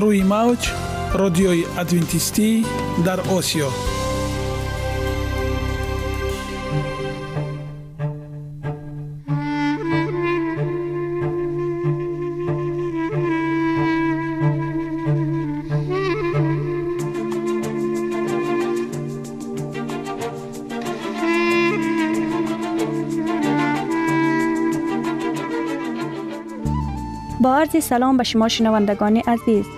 روی موج رادیوی ادوینتیستی در آسیا. با عرض سلام به شما شنوندگان عزیز.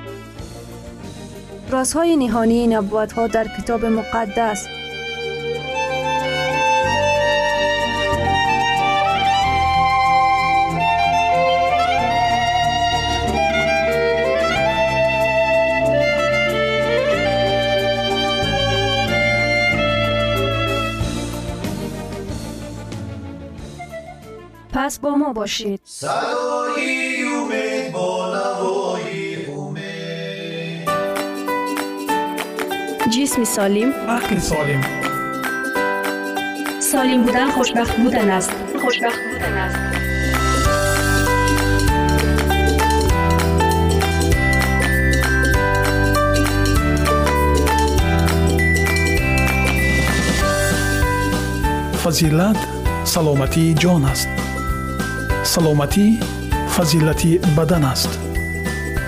رازهای نهانی نبوت ها در کتاب مقدس. پس با ما باشید. صدای امید با جسم سالم؟ عقل سالم. سالم بودن خوشبخت بودن است. خوشبخت بودن است. فضیلت سلامتی جان است. سلامتی فضیلتی بدن است.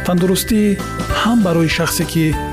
تندرستی هم برای شخصی که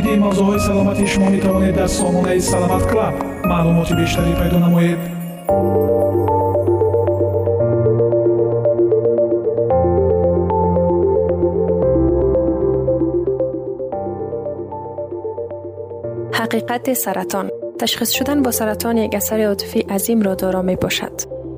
оиди мавзӯъҳои саломатии шумо метавонед дар сомонаи саломат клаб маълумоти бештарӣ пайдо намоед حقیقت سرطان تشخیص شدن با سرطان یک اثر عاطفی عظیم را دارا می باشد.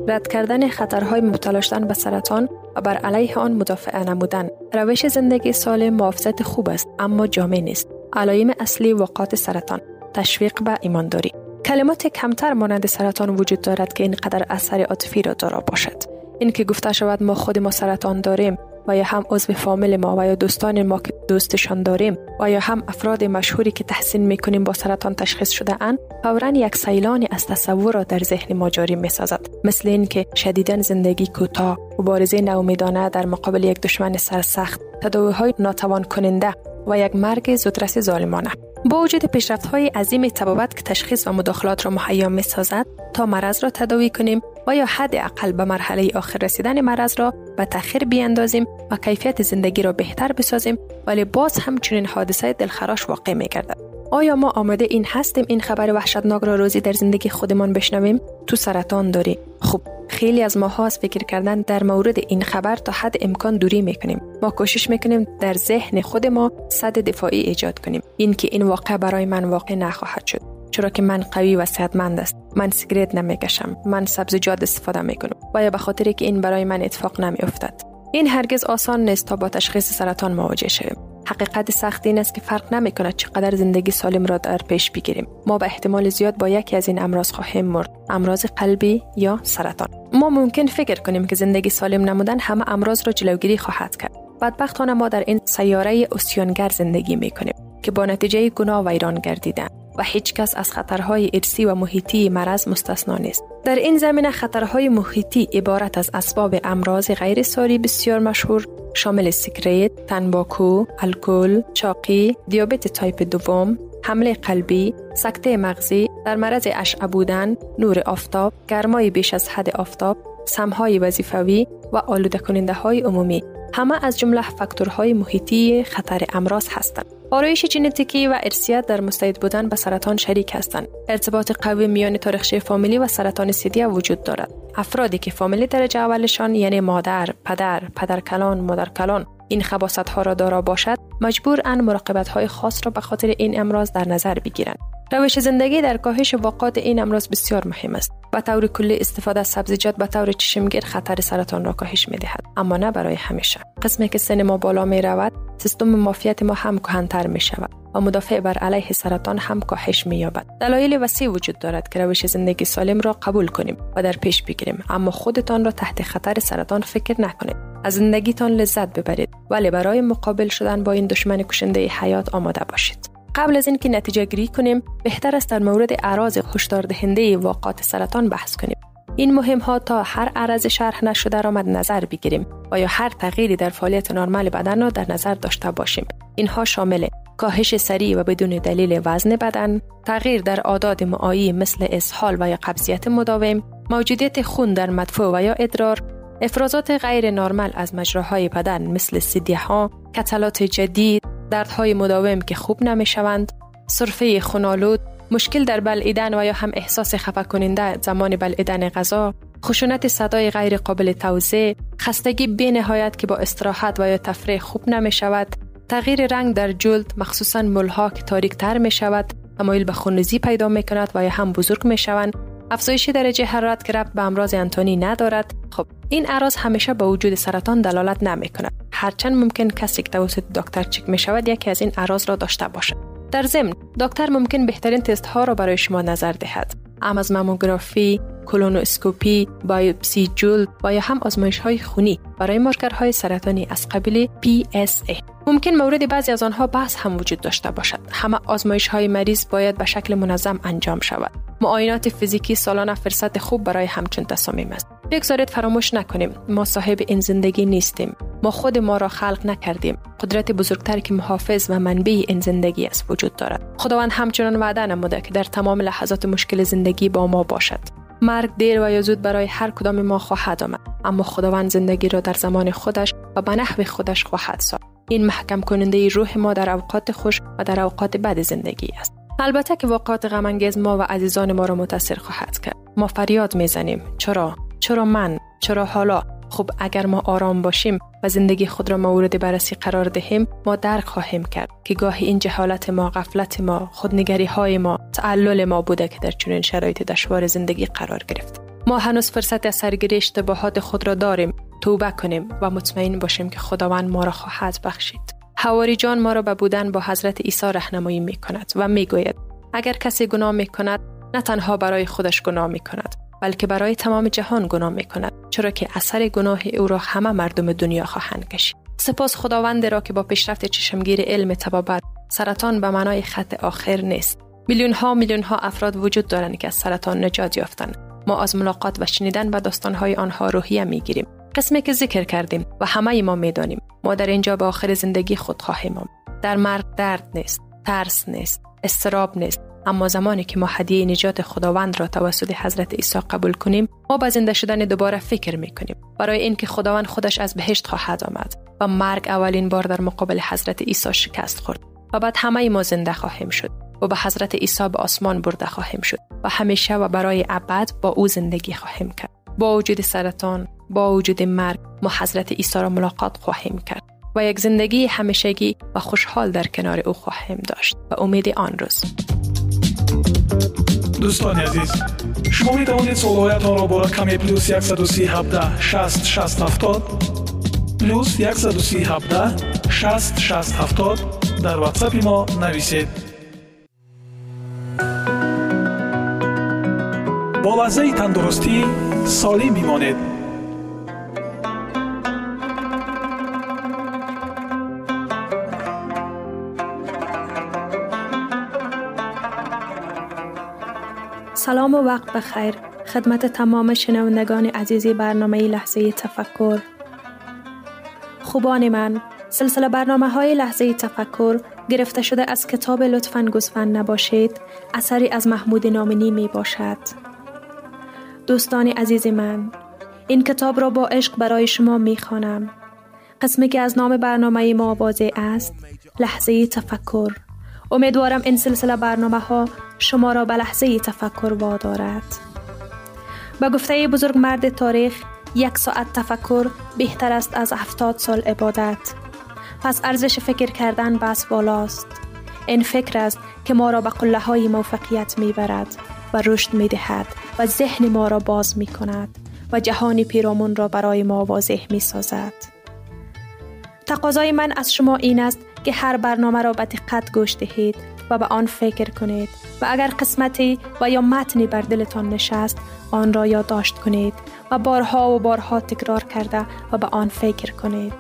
رد کردن خطرهای مبتلا شدن به سرطان و بر علیه آن مدافع نمودن روش زندگی سالم محافظت خوب است اما جامع نیست علایم اصلی وقات سرطان. تشویق به ایمانداری. کلمات کمتر مانند سرطان وجود دارد که اینقدر اثر عاطفی را دارا باشد. اینکه گفته شود ما خود ما سرطان داریم و یا هم عضو فامیل ما و یا دوستان ما که دوستشان داریم و یا هم افراد مشهوری که تحسین می‌کنیم با سرطان تشخیص شده اند فورا یک سیلانی از تصور را در ذهن ما جاری می سازد مثل اینکه شدیدن زندگی کوتاه مبارزه ناامیدانه در مقابل یک دشمن سرسخت تداوی های ناتوان کننده و یک مرگ زودرس ظالمانه. با وجود پیشرفت های عظیم طبابت که تشخیص و مداخلات را مهیا می سازد تا مرض را تداوی کنیم و یا حد اقل به مرحله آخر رسیدن مرض را به تاخیر بیاندازیم و کیفیت زندگی را بهتر بسازیم ولی باز هم چنین حادثه دلخراش واقع می گردد. آیا ما آماده این هستیم این خبر وحشتناک را روزی در زندگی خودمان بشنویم؟ تو سرطان داری. خب خیلی از ماها از فکر کردن در مورد این خبر تا حد امکان دوری می‌کنیم. ما کوشش می‌کنیم در ذهن خود ما صد دفاعی ایجاد کنیم. اینکه این واقع برای من واقع نخواهد شد. چرا که من قوی و صحتمند است. من سیگرت نمی‌کشم. من سبزیجات استفاده می‌کنم. و یا به خاطر که این برای من اتفاق نمیافتد. این هرگز آسان نیست تا با تشخیص سرطان مواجه شویم. حقیقت سخت این است که فرق نمی کند چقدر زندگی سالم را در پیش بگیریم. ما به احتمال زیاد با یکی از این امراض خواهیم مرد. امراض قلبی یا سرطان. ما ممکن فکر کنیم که زندگی سالم نمودن همه امراض را جلوگیری خواهد کرد. بدبختانه ما در این سیاره عصیانگر زندگی می کنیم که با نتیجه گناه ویران گردیدن. و هیچ کس از خطرهای ارثی و محیطی مرض مستثنا نیست. در این زمینه خطرهای محیطی عبارت از اسباب امراض غیر ساری بسیار مشهور شامل سیگرت، تنباکو، الکل، چاقی، دیابت تایپ دوم، حمله قلبی، سکته مغزی، در معرض اشعه بودن، نور آفتاب، گرمای بیش از حد آفتاب، سمهای وظیفوی و آلوده کننده های عمومی همه از جمله فاکتورهای محیطی خطر امراض هستند. آرایش ژنتیکی و ارسیت در مستعد بودن به سرطان شریک هستند. ارتباط قوی میان تاریخچه فامیلی و سرطان سیدی وجود دارد. افرادی که فامیلی درجه اولشان یعنی مادر، پدر، پدرکلان، مادرکلان این خباست ها را دارا باشد مجبور ان مراقبت های خاص را به خاطر این امراض در نظر بگیرند روش زندگی در کاهش واقعات این امراض بسیار مهم است و طور کلی استفاده از سبزیجات به طور چشمگیر خطر سرطان را کاهش می دهد اما نه برای همیشه. قسمی که سن ما بالا می رود سیستم مافیت ما هم کهنتر می شود و مدافع بر علیه سرطان هم کاهش می یابد دلایل وسیع وجود دارد که روش زندگی سالم را قبول کنیم و در پیش بگیریم. اما خودتان را تحت خطر سرطان فکر نکنید. از زندگیتان لذت ببرید. ولی برای مقابل شدن با این دشمن کشنده حیات آماده باشید. قبل از اینکه نتیجه گیری کنیم بهتر است در مورد اعراض هشدار دهنده واقعات سرطان بحث کنیم. این مهم ها تا هر عرض شرح نشده را مد نظر بگیریم و یا هر تغییری در فعالیت نرمال بدن را در نظر داشته باشیم. اینها شامل کاهش سریع و بدون دلیل وزن بدن تغییر در عادات معایی مثل اسهال و یا قبضیت مداوم موجودیت خون در مدفوع و یا ادرار افرازات غیر نرمال از مجراهای بدن مثل سیدیه ها کتلات جدید دردهای مداوم که خوب نمی شوند، صرفه خونالود، مشکل در بلعیدن و یا هم احساس خفه کننده زمان بلعیدن غذا، خشونت صدای غیر قابل توزیع، خستگی بی نهایت که با استراحت و یا تفریح خوب نمی شود، تغییر رنگ در جلد مخصوصا ملها که تاریک تر می شود، تمایل به خونریزی پیدا می کند و یا هم بزرگ می شوند، افزایش درجه حرارت که ربط به امراض انتونی ندارد. خب این اعراض همیشه به وجود سرطان دلالت نمی کند هرچند ممکن کسی که توسط دکتر چک می شود یکی از این اعراض را داشته باشد. در ضمن دکتر ممکن بهترین تست ها را برای شما نظر دهد. ام از ماموگرافی کولونوسکوپی بایوپسی جلد و یا هم آزمایش های خونی برای مارکرهای سرطانی از قبیل PSA ممکن مورد بعضی از آنها بحث هم وجود داشته باشد. همه آزمایش های مریض باید به شکل منظم انجام شود. معاینات فیزیکی سالانه فرصت خوب برای همچون تصامیم است. بگذارید فراموش نکنیم. ما صاحب این زندگی نیستیم. ما خود ما را خلق نکردیم. قدرت بزرگتر که محافظ و منبع این زندگی است وجود دارد. خداوند همچنان وعده نموده که در تمام لحظات مشکل زندگی با ما باشد. مرگ دیر و یا زود برای هر کدام ما خواهد آمد. اما خداوند زندگی را در زمان خودش و به نحو خودش خواهد ساخت. این محکم کننده روح ما در اوقات خوش و در اوقات بد زندگی است. البته که واقعات غم ما و عزیزان ما را متاثر خواهد کرد. ما فریاد می‌زنیم. چرا؟ چرا من چرا حالا؟ خب اگر ما آرام باشیم و زندگی خود را مورد بررسی قرار دهیم ما درک خواهیم کرد که گاهی این جهالت ما غفلت ما خودنگری های ما تعلل ما بوده که در چنین شرایط دشوار زندگی قرار گرفت. ما هنوز فرصت از سرگیری اشتباهات خود را داریم. توبه کنیم و مطمئن باشیم که خداوند ما را خواهد بخشید. حواری جان ما را به بودن با حضرت عیسی رهنمایی می کند و می گوید اگر کسی گناه می کند نه تنها برای خودش گناه می کند بلکه برای تمام جهان گناه می کند چرا که اثر گناه او را همه مردم دنیا خواهند کشید. سپاس خداوند را که با پیشرفت چشمگیر علم تبابت سرطان به معنای خط آخر نیست. میلیون ها میلیون ها افراد وجود دارند که از سرطان نجات یافتند. ما از ملاقات و شنیدن و داستان های آنها روحیه می گیریم قسمی که ذکر کردیم و همه ما می‌دانیم. ما در اینجا به آخر زندگی خود خواهیم آمد. در مرگ درد نیست ترس نیست استراب نیست. اما زمانی که ما هدیه نجات خداوند را توسط حضرت عیسی قبول کنیم ما به زنده شدن دوباره فکر می کنیم برای اینکه خداوند خودش از بهشت خواهد آمد و مرگ اولین بار در مقابل حضرت عیسی شکست خورد و بعد همه ما زنده خواهیم شد و به حضرت عیسی به آسمان برده خواهیم شد و همیشه و برای ابد با او زندگی خواهیم کرد. با وجود سرطان با وجود مرگ ما حضرت عیسی را ملاقات خواهیم کرد و یک زندگی همیشگی و خوشحال در کنار او خواهیم داشت. و امید آن روز. дӯстони азиз шумо метавонед суолҳоятонро бо рақами плюс 137 6 670 плюс 137 6 670 дар ватсапи мо нависед. Бо лаззаи тандурустӣ солим бимонед. سلام و وقت بخیر. خدمت تمام شنوندگان عزیزی برنامه لحظه تفکر. خوبان من سلسله برنامه های لحظه تفکر گرفته شده از کتاب لطفا گزفن نباشید. اثری از محمود نامنی می باشد. دوستان عزیز من این کتاب را با عشق برای شما می خوانم. قسمی که از نام برنامه ما واضح است لحظه تفکر. امیدوارم این سلسله برنامه ها شما را به لحظه تفکر وادارد. به گفته بزرگ مرد تاریخ یک ساعت تفکر بهتر است از هفتاد سال عبادت. پس ارزش فکر کردن بس بالاست. این فکر است که ما را به قله های موفقیت می برد و رشد می دهد و ذهن ما را باز می کند و جهان پیرامون را برای ما واضح می سازد. تقاضای من از شما این است که هر برنامه را به دقت گوش دهید و به آن فکر کنید و اگر قسمتی و یا متنی بر دلتان نشست آن را یادداشت کنید و بارها و بارها تکرار کرده و به آن فکر کنید.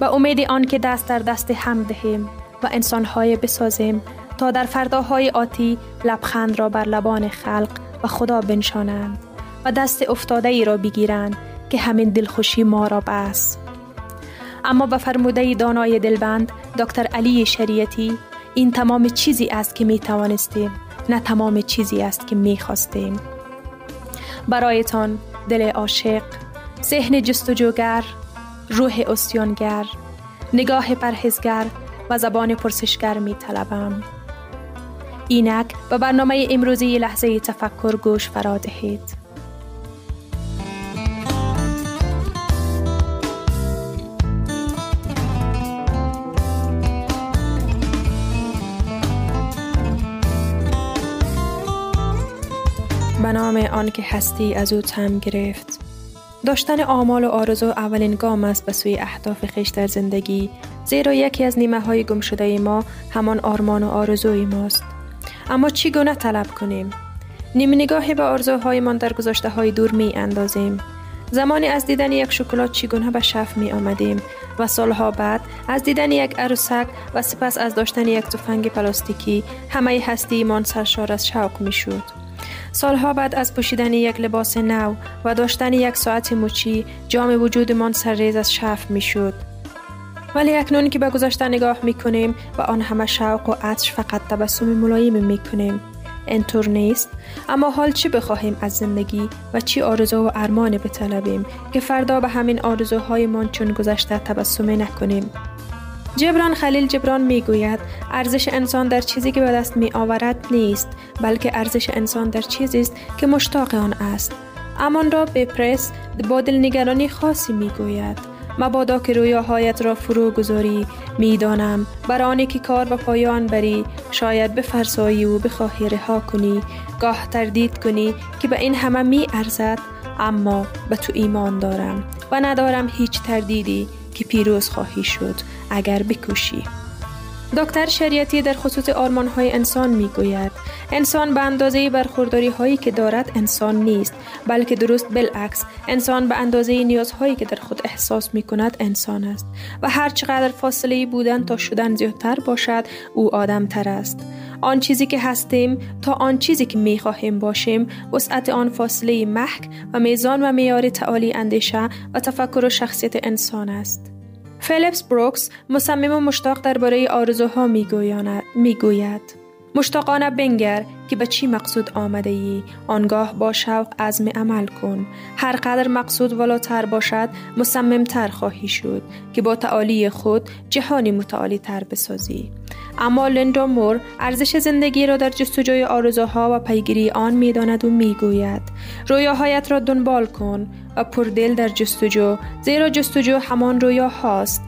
و امید آن که دست در دست هم دهیم و انسانهای بسازیم تا در فرداهای آتی لبخند را بر لبان خلق و خدا بنشانند و دست افتاده ای را بگیرند که همین دلخوشی ما را بس. اما به فرموده دانای دلبند دکتر علی شریعتی این تمام چیزی است که می توانستیم نه تمام چیزی است که می خواستیم برایتان دل عاشق ذهن جستجوگر روح اسیانگر نگاه پرهزگر و زبان پرسشگر می طلبم. اینک به برنامه امروزی لحظه تفکر گوش فرا دهید. به نام آن که هستی از او تم گرفت. داشتن آمال و آرزو اولین گام است به سوی اهداف خیش در زندگی زیرا یکی از نیمه های گم شده ما همان آرمان و آرزوی ماست. اما چی گونه طلب کنیم؟ نیم نگاهی به آرزوهایمان در گذاشته های دور می اندازیم زمانی از دیدن یک شکلات چگونه به شف می آمدیم و سالها بعد از دیدن یک عروسک و سپس از داشتن یک تفنگ پلاستیکی همه هستی ایمان سرشار از شوق می شود. سالها بعد از پوشیدن یک لباس نو و داشتن یک ساعت مچی جام وجودمان سرریز از شف می شد. ولی اکنون که به گذاشتن نگاه می کنیم و آن همه شوق و عطش فقط تبسم ملایم می کنیم. اینطور نیست اما حال چی بخواهیم از زندگی و چی آرزو و ارمان بطلبیم که فردا به همین آرزوهایمان چون گذشته تبسم نکنیم جبران خلیل جبران می گوید ارزش انسان در چیزی که به دست می آورد نیست بلکه ارزش انسان در چیزی است که مشتاق آن است. امان را بپرس با دلنگرانی خاصی می گوید مبادا که رویاهایت را فرو گذاری می‌دانم بر که کار و پایان بری شاید بفرسایی و بخواهی رها کنی. گاه تردید کنی که به این همه می ارزد اما به تو ایمان دارم و ندارم هیچ تردیدی که پیروز خواهی شد. اگر بکوشی. دکتر شریعتی در خصوص آرمان های انسان می گوید انسان به اندازه برخورداری هایی که دارد انسان نیست بلکه درست بالعکس انسان به اندازه نیازهایی که در خود احساس می کند انسان است و هر چقدر فاصله بودن تا شدن زیادتر باشد او آدم تر است. آن چیزی که هستیم تا آن چیزی که می خواهیم باشیم وسعت آن فاصله محک و میزان و میار تعالی اندیشه و تفکر و شخصیت انسان است. فلیپس بروکس مصمم و مشتاق درباره آرزوها می گوید مشتاقانه بنگر که به چی مقصود آمده ای آنگاه با شوق عزم عمل کن. هر قدر مقصود ولاتر باشد مصمم تر خواهی شد که با تعالی خود جهانی متعالی تر بسازی. اما لندا مور ارزش زندگی را در جستجوی آرزوها و پیگیری آن می‌داند و می‌گوید رویاهایت را دنبال کن و پردل در جستجو زیرا جستجو همان رویا هاست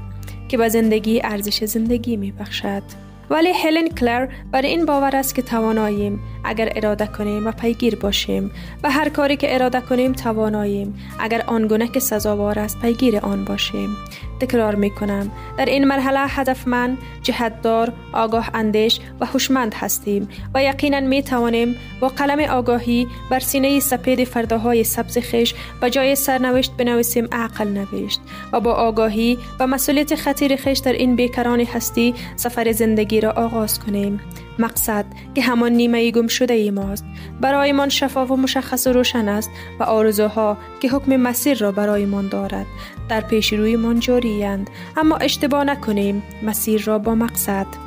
که به زندگی ارزش زندگی می بخشد. ولی هلن کلر برای این باور است که تواناییم اگر اراده کنیم و پیگیر باشیم و هر کاری که اراده کنیم تواناییم. اگر آنگونه که سزاوار است پیگیر آن باشیم. تکرار می کنم در این مرحله هدفمند جهتدار آگاه اندیش و هوشمند هستیم و یقینا می توانیم با قلم آگاهی بر سینه سپید فرداهای سبز خیش به جای سرنوشت بنویسیم عقل نوشت و با آگاهی و مسئولیت خطیر خیش در این بیکران هستی سفر زندگی را آغاز کنیم. مقصد که همان نیمه گم شده ای ماست. برایمان شفاف و مشخص و روشن است و آرزوها که حکم مسیر را برایمان دارد. در پیش رویمان جاریند اما اشتباه نکنیم مسیر را با مقصد.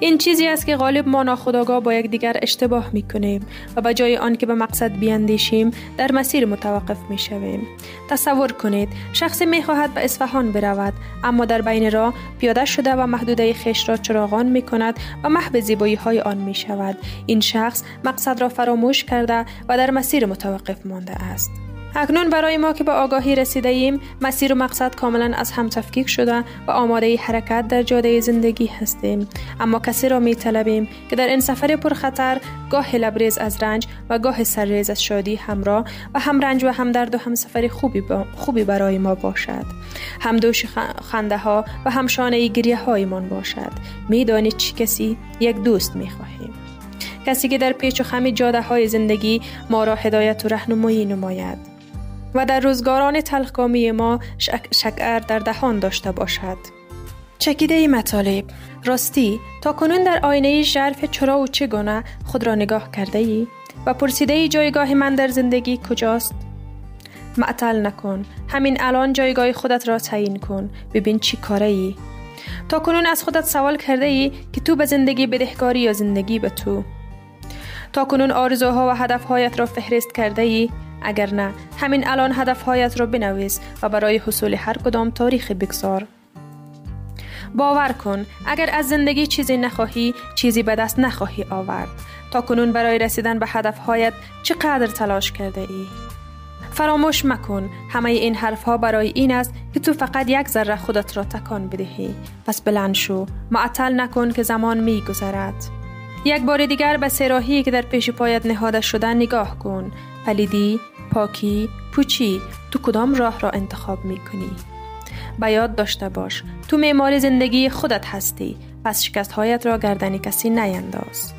این چیزی است که غالب ما ناخداگاه با یکدیگر اشتباه می کنیم و به جای آن که به مقصد بیاندیشیم در مسیر متوقف می شویم. تصور کنید شخصی می خواهد به اصفهان برود اما در بین راه پیاده شده و محدوده خش را چراغان می کند و محو زیبایی های آن می شود. این شخص مقصد را فراموش کرده و در مسیر متوقف مانده است. اکنون برای ما که به آگاهی رسیده ایم مسیر و مقصد کاملا از هم تفکیک شده و آماده حرکت در جاده زندگی هستیم. اما کسی را می طلبیم که در این سفر پرخطر گاه لبریز از رنج و گاه سرریز از شادی همراه و هم رنج و هم درد و هم سفر خوبی, خوبی برای ما باشد. هم دوش خنده ها و هم شانه گریه هایمان باشد. می‌دانید چی کسی یک دوست می خواهیم کسی که در پیچ و خم جاده های زندگی ما را هدایت و رهنمایی نماید. و در روزگاران تلخگامی ما شک شکر در دهان داشته باشد. چکیده ای مطالب. راستی تا کنون در آینه ژرف چرا و چگونه خود را نگاه کرده ای؟ و پرسیده ای جایگاه من در زندگی کجاست؟ معطل نکن. همین الان جایگاه خودت را تعیین کن. ببین چی کاره ای. تا کنون از خودت سوال کرده ای که تو به زندگی بدهکاری یا زندگی به تو؟ تا کنون آرزوها و هدفهایت را فهرست کرده ای اگر نه همین الان هدفهایت را بنویس و برای حصول هر کدام تاریخ بگذار باور کن اگر از زندگی چیزی نخواهی چیزی به دست نخواهی آورد. تا کنون برای رسیدن به هدفهایت چقدر تلاش کرده ای؟ فراموش مکن همه این حرف ها برای این است که تو فقط یک ذره خودت را تکان بدهی. پس بلند شو معطل نکن که زمان می گذرد یک بار دیگر به سراحی که در پیش پایت نهاده شده نگاه کن. پلیدی، پاکی، پوچی تو کدام راه را انتخاب می کنی؟ به یاد داشته باش تو معمار زندگی خودت هستی پس شکست هایت را گردنی کسی نینداز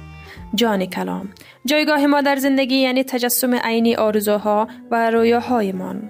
جان کلام جایگاه ما در زندگی یعنی تجسم عینی آرزوها و رویاهایمان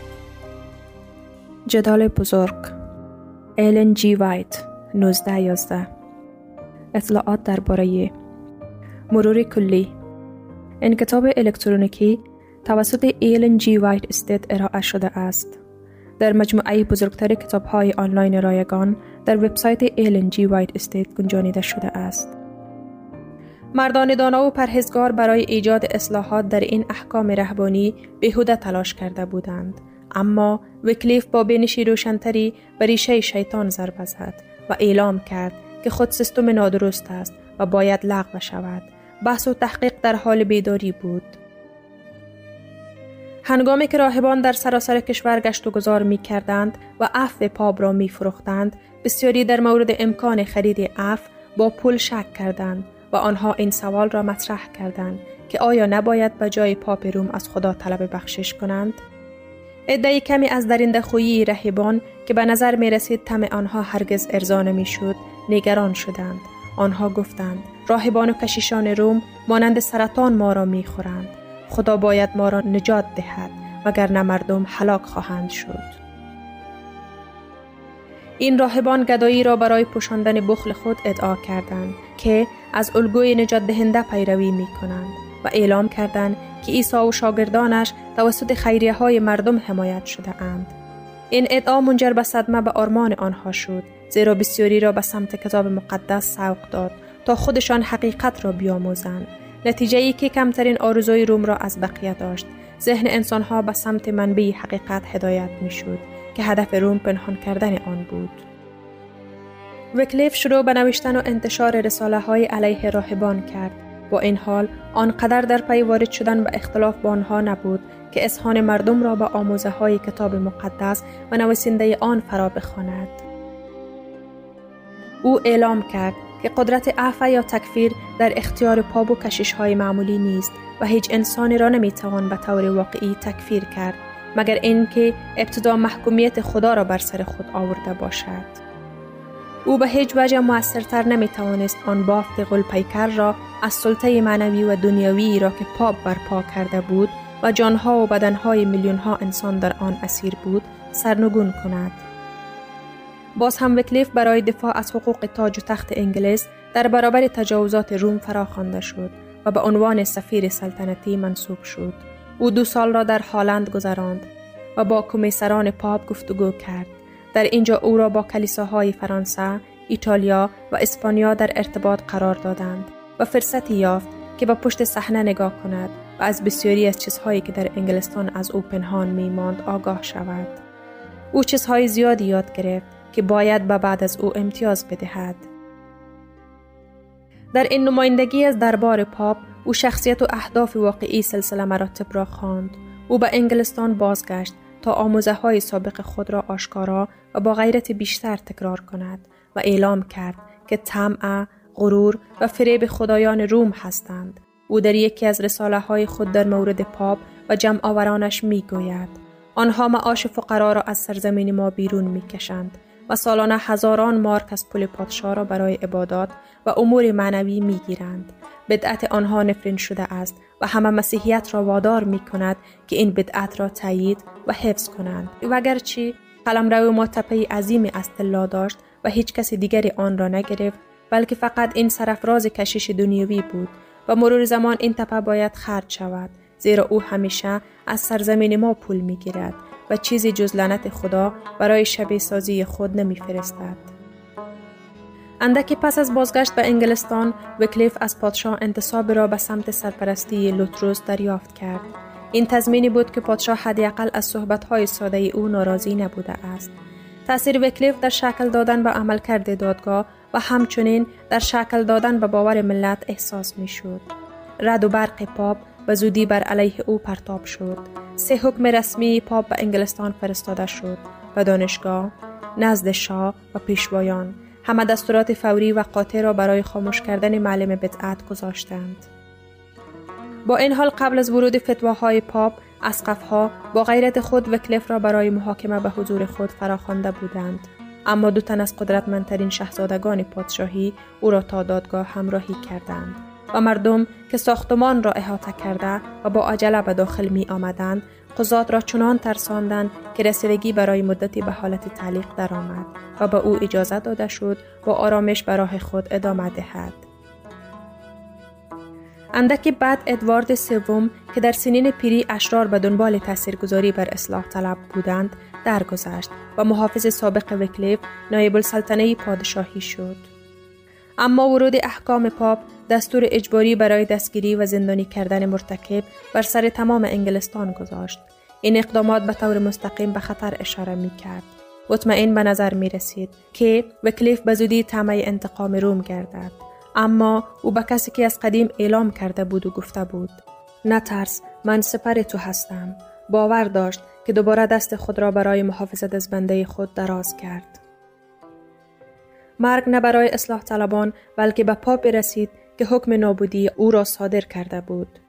جدال بزرگ. ایلن جی وایت 1911 اطلاعات درباره مرور کلی. این کتاب الکترونیکی توسط ایلن جی وایت Estate ارائه شده است. در مجموعه بزرگتر کتاب های آنلاین رایگان در وبسایت ایلن جی وایت Estate گنجانیده شده است. مردان دانا و پرهزگار برای ایجاد اصلاحات در این احکام رهبانی بهوده تلاش کرده بودند. اما وکلیف با بینشی روشنتری به ریشه شیطان ضربه زد و اعلام کرد که خود سیستم نادرست است و باید لغو شود. بحث و تحقیق در حال بیداری بود. هنگامی که راهبان در سراسر کشور گشت و گذار می کردند و عفو پاب را می فروختند بسیاری در مورد امکان خرید عفو با پول شک کردند و آنها این سوال را مطرح کردند که آیا نباید به جای پاپ روم از خدا طلب بخشش کنند؟ عده کمی از درنده خویی رهبان که به نظر می رسید تم آنها هرگز ارزا نمی شد نگران شدند. آنها گفتند راهبان و کشیشان روم مانند سرطان ما را می خورند. خدا باید ما را نجات دهد وگرنه مردم هلاک خواهند شد. این راهبان گدایی را برای پوشاندن بخل خود ادعا کردند که از الگوی نجات دهنده پیروی می کنند. و اعلام کردند که عیسی و شاگردانش توسط خیریه های مردم حمایت شده اند. این ادعا منجر به صدمه به آرمان آنها شد زیرا بسیاری را به سمت کتاب مقدس سوق داد تا خودشان حقیقت را بیاموزند. نتیجه ای که کمترین آرزوی روم را از بقیه داشت. ذهن انسانها به سمت منبع حقیقت هدایت می شد که هدف روم پنهان کردن آن بود. وکلیف شروع به نوشتن و انتشار رساله های علیه راهبان کرد. با این حال آنقدر در پی وارد شدن به اختلاف با آنها نبود که اذهان مردم را به آموزه های کتاب مقدس و نویسنده آن فرا بخواند. او اعلام کرد که قدرت عفو یا تکفیر در اختیار پاب و کشش های معمولی نیست و هیچ انسانی را نمی‌توان به طور واقعی تکفیر کرد مگر اینکه ابتدا محکومیت خدا را بر سر خود آورده باشد. او به هیچ وجه موثرتر نمی توانست آن بافت پیکر را از سلطه معنوی و دنیاوی را که پاپ برپا کرده بود و جانها و بدنهای میلیون ها انسان در آن اسیر بود سرنگون کند. باز هم وکلیف برای دفاع از حقوق تاج و تخت انگلیس در برابر تجاوزات روم فراخوانده شد و به عنوان سفیر سلطنتی منصوب شد. او دو سال را در هالند گذراند و با کمیسران پاپ گفتگو کرد. در اینجا او را با کلیساهای فرانسه، ایتالیا و اسپانیا در ارتباط قرار دادند و فرصتی یافت که با پشت صحنه نگاه کند و از بسیاری از چیزهایی که در انگلستان از او پنهان می ماند آگاه شود. او چیزهای زیادی یاد گرفت که باید به بعد از او امتیاز بدهد. در این نمایندگی از دربار پاپ او شخصیت و اهداف واقعی سلسله مراتب را خواند. او به انگلستان بازگشت تا آموزه های سابق خود را آشکارا و با غیرت بیشتر تکرار کند و اعلام کرد که طمع، غرور و فریب خدایان روم هستند. او در یکی از رساله های خود در مورد پاپ و جمع آورانش می گوید. آنها معاش فقرا را از سرزمین ما بیرون می کشند و سالانه هزاران مارک از پول پادشاه را برای عبادات و امور معنوی می گیرند. بدعت آنها نفرین شده است و همه مسیحیت را وادار می کند که این بدعت را تایید و حفظ کنند و قلم رو ما تپه عظیمی از طلا داشت و هیچ کسی دیگری آن را نگرفت بلکه فقط این سرفراز کشش دنیوی بود و مرور زمان این تپه باید خرج شود زیرا او همیشه از سرزمین ما پول می گیرد و چیزی جز لعنت خدا برای شبیه سازی خود نمی فرستد. اندکی پس از بازگشت به انگلستان وکلیف از پادشاه انتصاب را به سمت سرپرستی لوتروس دریافت کرد این تضمینی بود که پادشاه حداقل از صحبتهای ساده او ناراضی نبوده است تاثیر وکلیف در شکل دادن به عملکرد دادگاه و همچنین در شکل دادن به باور ملت احساس می شد. رد و برق پاپ به زودی بر علیه او پرتاب شد. سه حکم رسمی پاپ به انگلستان فرستاده شد و دانشگاه، نزد شاه و پیشوایان همه دستورات فوری و قاطع را برای خاموش کردن معلم بدعت گذاشتند. با این حال قبل از ورود فتواهای پاپ اسقفها با غیرت خود وکلف را برای محاکمه به حضور خود فراخوانده بودند اما دو تن از قدرتمندترین شاهزادگان پادشاهی او را تا دادگاه همراهی کردند و مردم که ساختمان را احاطه کرده و با عجله به داخل می آمدند قضات را چنان ترساندند که رسیدگی برای مدتی به حالت تعلیق درآمد و به او اجازه داده شد با آرامش به راه خود ادامه دهد اندکی بعد ادوارد سوم که در سنین پیری اشرار به دنبال تاثیرگذاری بر اصلاح طلب بودند درگذشت و محافظ سابق وکلیف نایب السلطنه پادشاهی شد. اما ورود احکام پاپ دستور اجباری برای دستگیری و زندانی کردن مرتکب بر سر تمام انگلستان گذاشت. این اقدامات به طور مستقیم به خطر اشاره می کرد. مطمئن به نظر می رسید که وکلیف به زودی طمع انتقام روم گردد. اما او به کسی که از قدیم اعلام کرده بود و گفته بود نترس من سپر تو هستم باور داشت که دوباره دست خود را برای محافظت از بنده خود دراز کرد مرگ نه برای اصلاح طلبان بلکه به پاپ رسید که حکم نابودی او را صادر کرده بود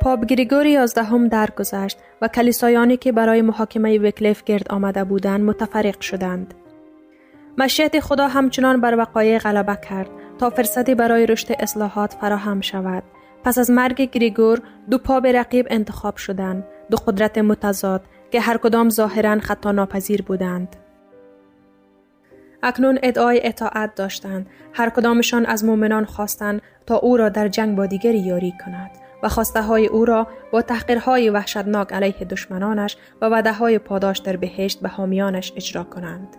پاپ گریگوری یازدهم درگذشت و کلیسایانی که برای محاکمه وکلیف گرد آمده بودند متفرق شدند مشیت خدا همچنان بر وقایع غلبه کرد تا فرصتی برای رشد اصلاحات فراهم شود. پس از مرگ گریگور دو پا به رقیب انتخاب شدند، دو قدرت متضاد که هر کدام ظاهرا خطا ناپذیر بودند. اکنون ادعای اطاعت داشتند هر کدامشان از مؤمنان خواستند تا او را در جنگ با دیگری یاری کند و خواسته های او را با تحقیرهای وحشتناک علیه دشمنانش و وعده های پاداش در بهشت به حامیانش اجرا کنند.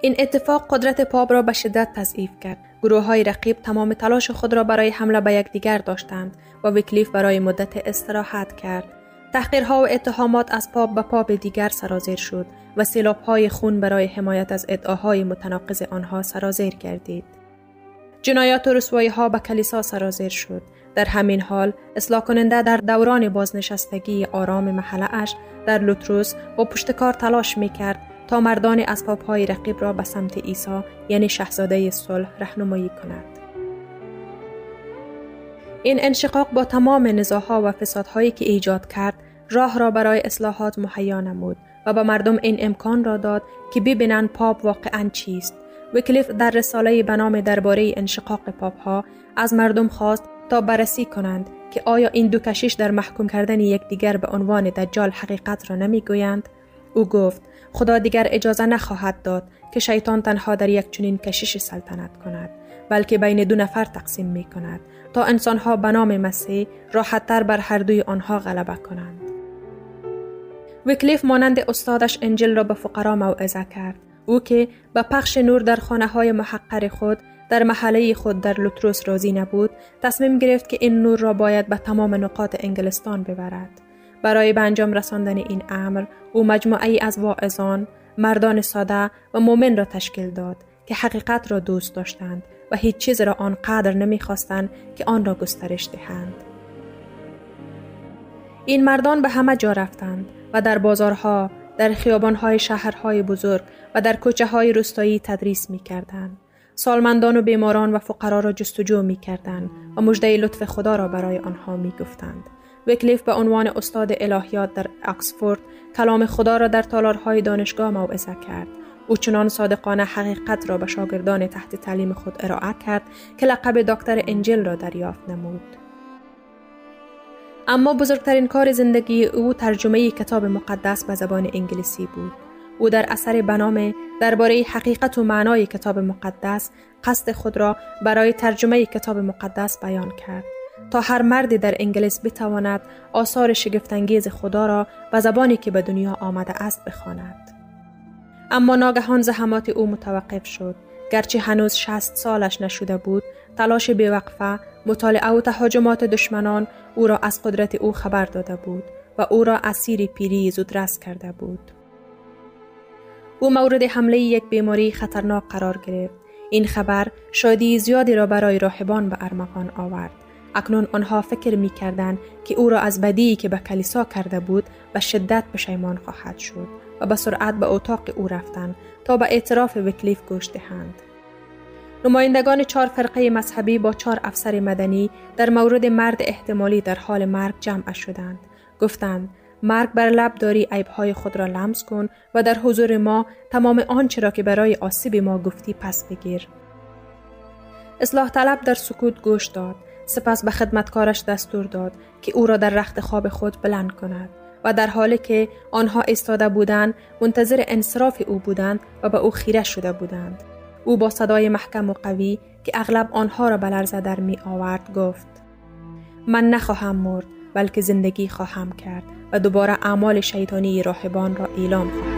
این اتفاق قدرت پاپ را به شدت تضعیف کرد. گروه های رقیب تمام تلاش خود را برای حمله به یکدیگر داشتند و ویکلیف برای مدت استراحت کرد. تحقیرها و اتهامات از پاپ به پاپ دیگر سرازیر شد و سیلاب های خون برای حمایت از ادعاهای متناقض آنها سرازیر گردید. جنایات و رسوایی ها به کلیسا سرازیر شد. در همین حال اصلاح کننده در دوران بازنشستگی آرام محله اش در لوتروس با پشتکار تلاش می کرد تا مردان اسباب های رقیب را به سمت عیسی یعنی شهزاده صلح رهنمایی کند. این انشقاق با تمام نزاها و فسادهایی که ایجاد کرد راه را برای اصلاحات مهیا نمود و به مردم این امکان را داد که ببینند پاپ واقعا چیست. ویکلیف در رساله به نام درباره انشقاق پاپ ها از مردم خواست تا بررسی کنند که آیا این دو کشیش در محکوم کردن یکدیگر به عنوان دجال حقیقت را نمی‌گویند. او گفت خدا دیگر اجازه نخواهد داد که شیطان تنها در یک چنین کشیش سلطنت کند بلکه بین دو نفر تقسیم می کند تا انسانها به نام مسیح راحتتر بر هر دوی آنها غلبه کنند. ویکلیف مانند استادش انجل را به فقرا موعظه کرد. او که به پخش نور در خانه های محقر خود در محله خود در لوتروس راضی نبود تصمیم گرفت که این نور را باید به تمام نقاط انگلستان ببرد. برای به انجام رساندن این امر او مجموعه از واعظان مردان ساده و مؤمن را تشکیل داد که حقیقت را دوست داشتند. و هیچ چیز را آنقدر نمی‌خواستند که آن را گسترش دهند این مردان به همه جا رفتند و در بازارها در خیابانهای شهرهای بزرگ و در کوچه های روستایی تدریس می کردن. سالمندان و بیماران و فقرا را جستجو می کردن و مجده لطف خدا را برای آنها می گفتند. ویکلیف به عنوان استاد الهیات در اکسفورد کلام خدا را در تالارهای دانشگاه موعظه کرد. او چنان صادقانه حقیقت را به شاگردان تحت تعلیم خود ارائه کرد که لقب دکتر انجل را دریافت نمود. اما بزرگترین کار زندگی او ترجمه کتاب مقدس به زبان انگلیسی بود. او در اثر بنامه درباره حقیقت و معنای کتاب مقدس قصد خود را برای ترجمه کتاب مقدس بیان کرد تا هر مردی در انگلیس بتواند آثار شگفتانگیز خدا را به زبانی که به دنیا آمده است بخواند. اما ناگهان زحمات او متوقف شد. گرچه هنوز شست سالش نشده بود تلاش بیوقفه مطالعه و تهاجمات دشمنان او را از قدرت او خبر داده بود و او را اسیر پیری زودرس کرده بود. او مورد حمله یک بیماری خطرناک قرار گرفت. این خبر شادی زیادی را برای راهبان به ارمغان آورد. اکنون آنها فکر می کردن که او را از بدی که به کلیسا کرده بود به شدت پشیمان خواهد شد. و به سرعت به اتاق او رفتند تا به اعتراف وکلیف گوش دهند. نمایندگان چهار فرقه مذهبی با چهار افسر مدنی در مورد مرد احتمالی در حال مرگ جمع شدند. گفتند مرگ بر لب داری عیبهای خود را لمس کن و در حضور ما تمام آنچه را که برای آسیب ما گفتی پس بگیر. اصلاح طلب در سکوت گوش داد سپس به خدمتکارش دستور داد که او را در رخت خواب خود بلند کند و در حالی که آنها ایستاده بودند منتظر انصراف او بودند و به او خیره شده بودند. او با صدای محکم و قوی که اغلب آنها را به لرزه در می آورد گفت من نخواهم مرد بلکه زندگی خواهم کرد و دوباره اعمال شیطانی راهبان را اعلام خواهم.